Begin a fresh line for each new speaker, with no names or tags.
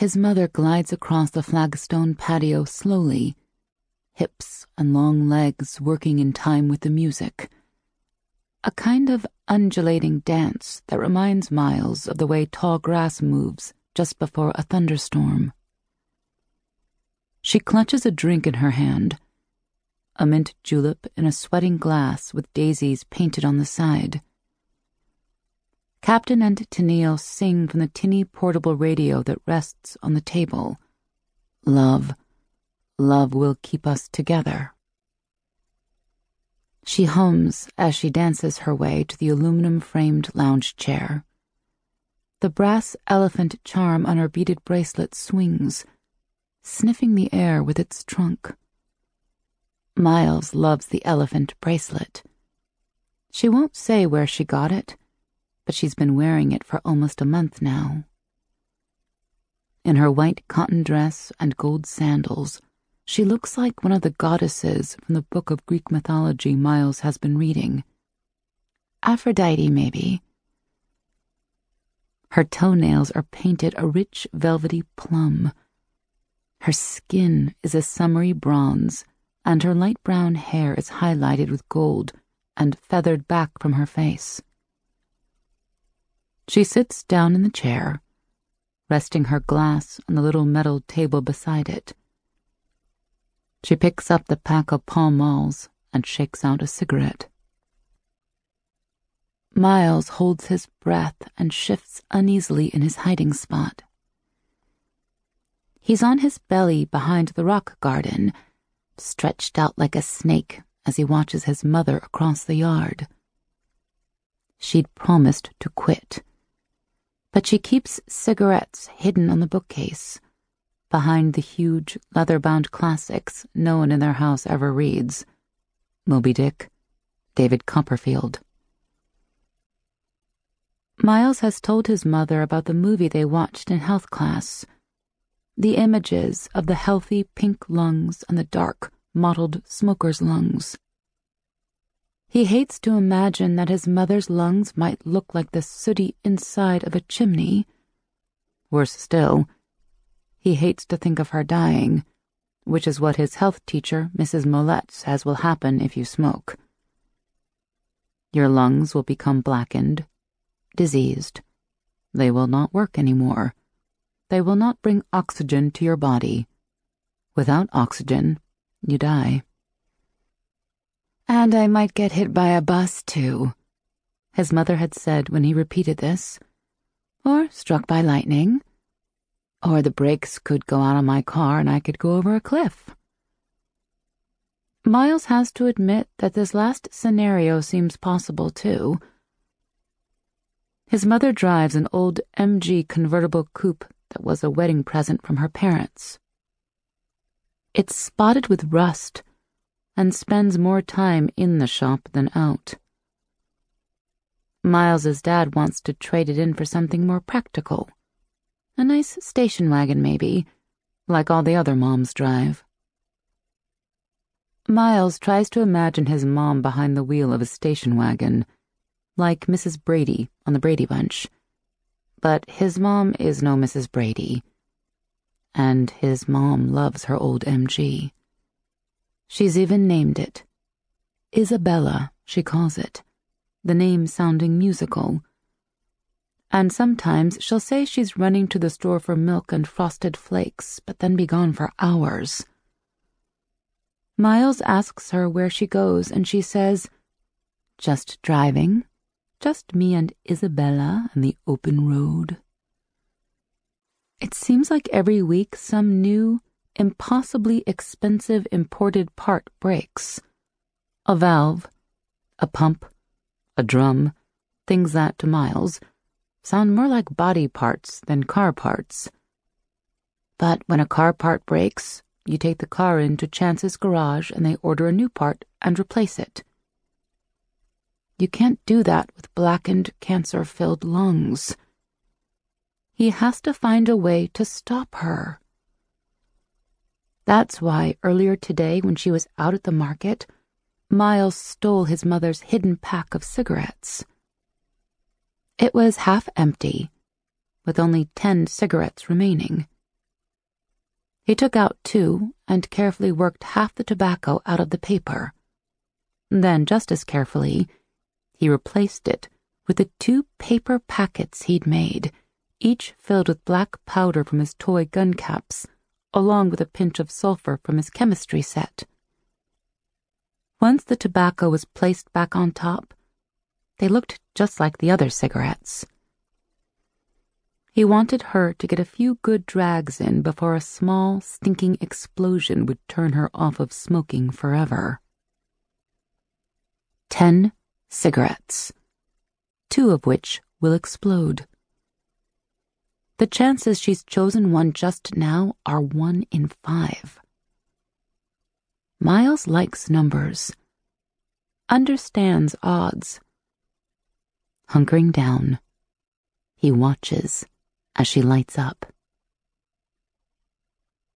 his mother glides across the flagstone patio slowly, hips and long legs working in time with the music. A kind of undulating dance that reminds Miles of the way tall grass moves just before a thunderstorm. She clutches a drink in her hand, a mint julep in a sweating glass with daisies painted on the side. Captain and Tennille sing from the tinny portable radio that rests on the table. Love, love will keep us together. She hums as she dances her way to the aluminum framed lounge chair. The brass elephant charm on her beaded bracelet swings, sniffing the air with its trunk. Miles loves the elephant bracelet. She won't say where she got it but she's been wearing it for almost a month now. In her white cotton dress and gold sandals, she looks like one of the goddesses from the book of Greek mythology Miles has been reading. Aphrodite, maybe. Her toenails are painted a rich velvety plum. Her skin is a summery bronze, and her light brown hair is highlighted with gold and feathered back from her face. She sits down in the chair, resting her glass on the little metal table beside it. She picks up the pack of Pall Malls and shakes out a cigarette. Miles holds his breath and shifts uneasily in his hiding spot. He's on his belly behind the rock garden, stretched out like a snake as he watches his mother across the yard. She'd promised to quit but she keeps cigarettes hidden on the bookcase, behind the huge leather bound classics no one in their house ever reads Moby Dick, David Copperfield. Miles has told his mother about the movie they watched in health class. The images of the healthy pink lungs and the dark, mottled smoker's lungs. He hates to imagine that his mother's lungs might look like the sooty inside of a chimney. Worse still, he hates to think of her dying, which is what his health teacher, Mrs. Mollett, says will happen if you smoke. Your lungs will become blackened, diseased. They will not work anymore. They will not bring oxygen to your body. Without oxygen, you die. And I might get hit by a bus, too, his mother had said when he repeated this. Or struck by lightning. Or the brakes could go out on my car and I could go over a cliff. Miles has to admit that this last scenario seems possible, too. His mother drives an old MG convertible coupe that was a wedding present from her parents. It's spotted with rust and spends more time in the shop than out. Miles's dad wants to trade it in for something more practical. A nice station wagon, maybe, like all the other moms drive. Miles tries to imagine his mom behind the wheel of a station wagon, like Mrs. Brady on the Brady Bunch. But his mom is no Mrs. Brady, and his mom loves her old MG. She's even named it. Isabella, she calls it, the name sounding musical. And sometimes she'll say she's running to the store for milk and frosted flakes, but then be gone for hours. Miles asks her where she goes, and she says, Just driving. Just me and Isabella and the open road. It seems like every week some new, impossibly expensive imported part breaks. A valve, a pump, a drum, things that, to Miles, sound more like body parts than car parts. But when a car part breaks, you take the car into Chance's garage and they order a new part and replace it. You can't do that with blackened, cancer filled lungs. He has to find a way to stop her. That's why earlier today, when she was out at the market, Miles stole his mother's hidden pack of cigarettes. It was half empty, with only ten cigarettes remaining. He took out two and carefully worked half the tobacco out of the paper. Then, just as carefully, he replaced it with the two paper packets he'd made, each filled with black powder from his toy gun caps, along with a pinch of sulfur from his chemistry set. Once the tobacco was placed back on top, they looked just like the other cigarettes. He wanted her to get a few good drags in before a small, stinking explosion would turn her off of smoking forever. Ten cigarettes, two of which will explode. The chances she's chosen one just now are one in five. Miles likes numbers, understands odds. Hunkering down, he watches as she lights up.